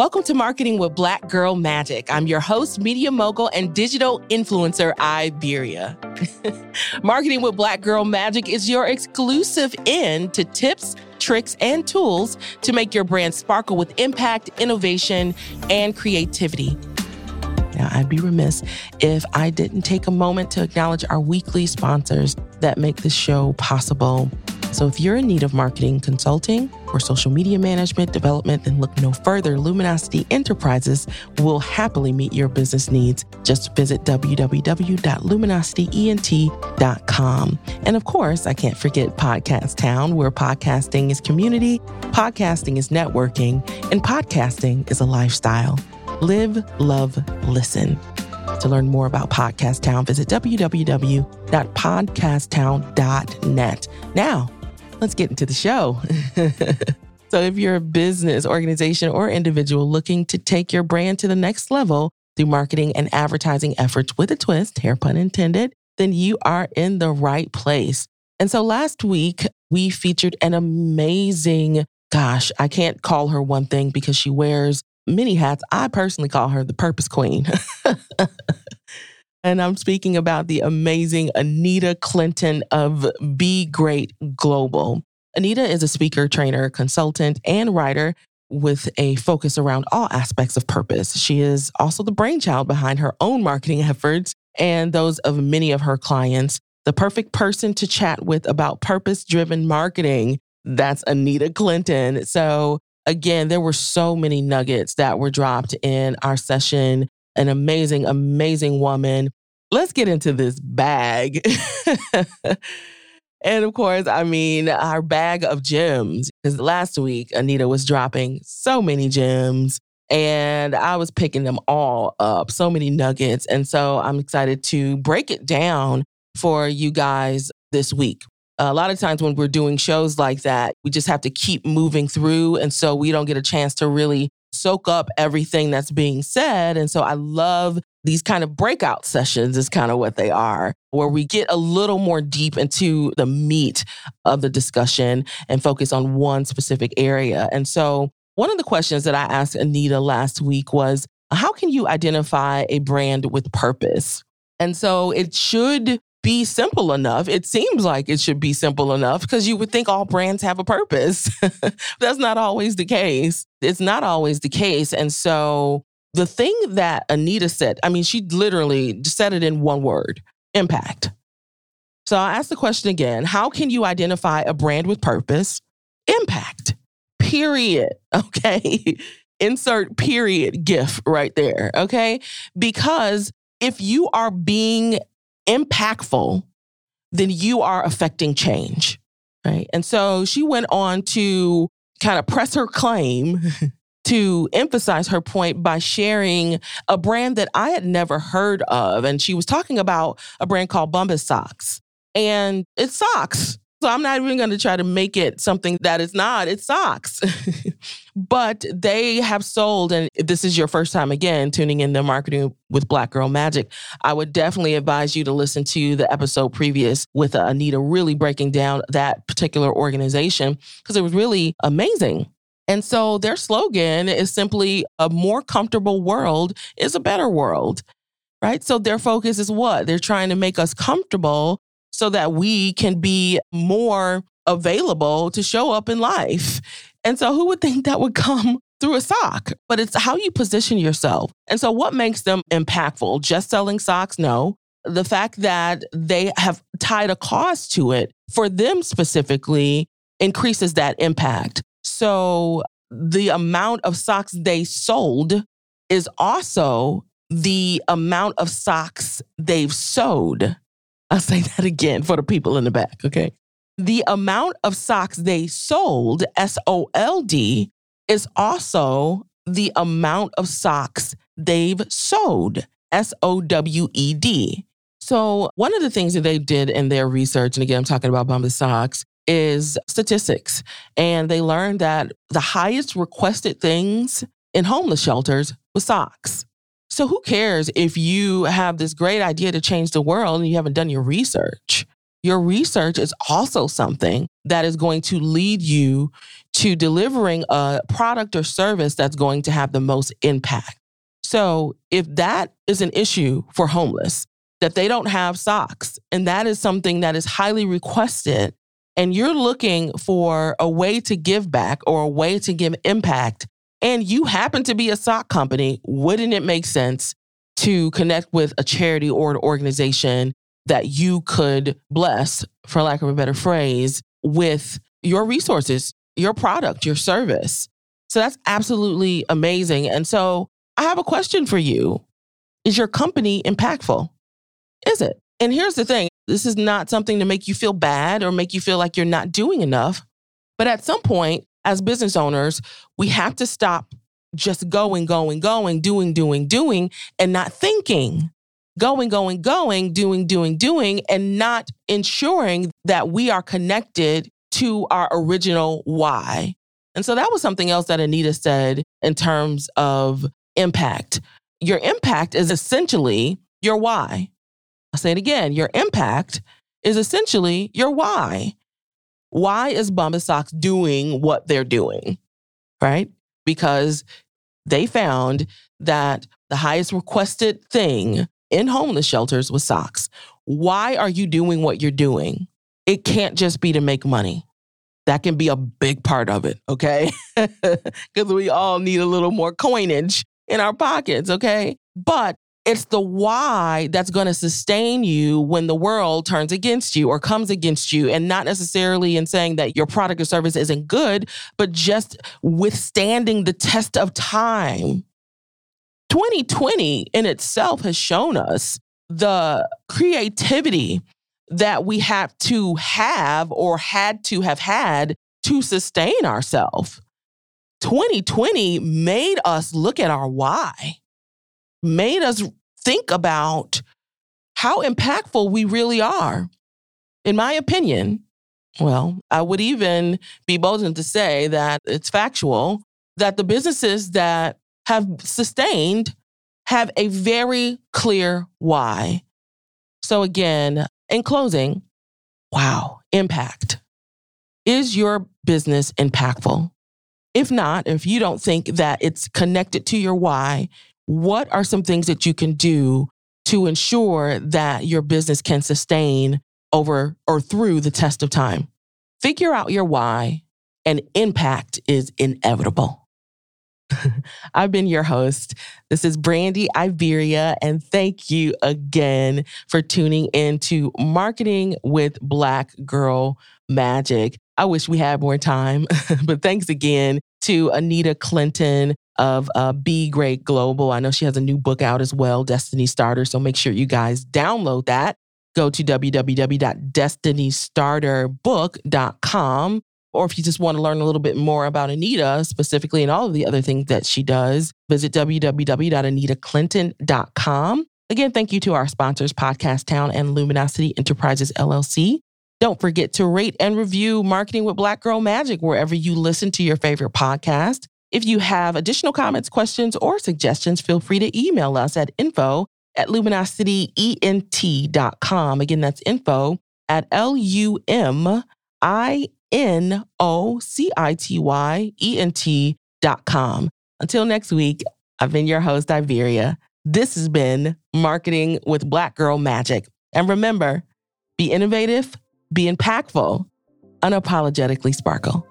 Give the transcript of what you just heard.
Welcome to Marketing with Black Girl Magic. I'm your host, media mogul, and digital influencer, Iberia. Marketing with Black Girl Magic is your exclusive in to tips, tricks, and tools to make your brand sparkle with impact, innovation, and creativity. Now, I'd be remiss if I didn't take a moment to acknowledge our weekly sponsors that make this show possible. So if you're in need of marketing consulting or social media management development, then look no further. Luminosity Enterprises will happily meet your business needs. Just visit www.luminosityent.com. And of course, I can't forget Podcast Town, where podcasting is community, podcasting is networking, and podcasting is a lifestyle. Live, love, listen. To learn more about Podcast Town, visit www.podcasttown.net. Now, let's get into the show. so, if you're a business, organization, or individual looking to take your brand to the next level through marketing and advertising efforts with a twist, hair pun intended, then you are in the right place. And so last week, we featured an amazing, gosh, I can't call her one thing because she wears many hats. I personally call her the purpose queen. And I'm speaking about the amazing Anita Clinton of Be Great Global. Anita is a speaker, trainer, consultant, and writer with a focus around all aspects of purpose. She is also the brainchild behind her own marketing efforts and those of many of her clients. The perfect person to chat with about purpose driven marketing. That's Anita Clinton. So, again, there were so many nuggets that were dropped in our session an amazing, amazing woman. Let's get into this bag. and of course, I mean, our bag of gems. Because last week, Anita was dropping so many gems and I was picking them all up, so many nuggets. And so I'm excited to break it down for you guys this week. A lot of times when we're doing shows like that, we just have to keep moving through. And so we don't get a chance to really soak up everything that's being said. And so I love these kind of breakout sessions, is kind of what they are, where we get a little more deep into the meat of the discussion and focus on one specific area. And so one of the questions that I asked Anita last week was how can you identify a brand with purpose? And so it should be simple enough. It seems like it should be simple enough because you would think all brands have a purpose. That's not always the case. It's not always the case. And so the thing that Anita said, I mean, she literally said it in one word impact. So I'll ask the question again How can you identify a brand with purpose? Impact, period. Okay. Insert period GIF right there. Okay. Because if you are being impactful, then you are affecting change. Right. And so she went on to kind of press her claim to emphasize her point by sharing a brand that I had never heard of. And she was talking about a brand called Bombas Socks. And it's socks. So I'm not even going to try to make it something that is not. It's socks. but they have sold, and if this is your first time again tuning in to marketing with Black Girl Magic, I would definitely advise you to listen to the episode previous with Anita really breaking down that particular organization because it was really amazing. And so their slogan is simply a more comfortable world is a better world. Right. So their focus is what? They're trying to make us comfortable so that we can be more available to show up in life. And so, who would think that would come through a sock? But it's how you position yourself. And so, what makes them impactful? Just selling socks? No. The fact that they have tied a cost to it for them specifically increases that impact. So, the amount of socks they sold is also the amount of socks they've sewed. I'll say that again for the people in the back, okay? The amount of socks they sold, S O L D, is also the amount of socks they've sewed, S O W E D. So, one of the things that they did in their research, and again, I'm talking about Bombas Socks, is statistics. And they learned that the highest requested things in homeless shelters was socks. So who cares if you have this great idea to change the world and you haven't done your research? your research is also something that is going to lead you to delivering a product or service that's going to have the most impact. So, if that is an issue for homeless, that they don't have socks, and that is something that is highly requested, and you're looking for a way to give back or a way to give impact, and you happen to be a sock company, wouldn't it make sense to connect with a charity or an organization that you could bless, for lack of a better phrase, with your resources, your product, your service. So that's absolutely amazing. And so I have a question for you Is your company impactful? Is it? And here's the thing this is not something to make you feel bad or make you feel like you're not doing enough. But at some point, as business owners, we have to stop just going, going, going, doing, doing, doing, and not thinking going, going, going, doing, doing, doing, and not ensuring that we are connected to our original why. And so that was something else that Anita said in terms of impact. Your impact is essentially your why. I'll say it again your impact is essentially your why. Why is Bombas Socks doing what they're doing? Right? Because they found that the highest requested thing in homeless shelters was socks. Why are you doing what you're doing? It can't just be to make money. That can be a big part of it, okay? Because we all need a little more coinage in our pockets, okay? But it's the why that's going to sustain you when the world turns against you or comes against you, and not necessarily in saying that your product or service isn't good, but just withstanding the test of time 2020 in itself has shown us the creativity that we have to have or had to have had to sustain ourselves. 2020 made us look at our why, made us think about how impactful we really are. In my opinion, well, I would even be bold enough to say that it's factual that the businesses that have sustained have a very clear why. So, again, in closing, wow, impact. Is your business impactful? If not, if you don't think that it's connected to your why, what are some things that you can do to ensure that your business can sustain over or through the test of time? Figure out your why, and impact is inevitable. I've been your host. This is Brandy Iberia, and thank you again for tuning in to Marketing with Black Girl Magic. I wish we had more time, but thanks again to Anita Clinton of uh, Be Great Global. I know she has a new book out as well, Destiny Starter. So make sure you guys download that. Go to www.destinystarterbook.com or if you just want to learn a little bit more about Anita specifically and all of the other things that she does, visit www.anitaclinton.com. Again, thank you to our sponsors, Podcast Town and Luminosity Enterprises LLC. Don't forget to rate and review Marketing with Black Girl Magic wherever you listen to your favorite podcast. If you have additional comments, questions, or suggestions, feel free to email us at info at luminosityent.com. Again, that's info at L U M I N O C I T Y E N T dot com. Until next week, I've been your host, Iberia. This has been Marketing with Black Girl Magic. And remember, be innovative, be impactful, unapologetically sparkle.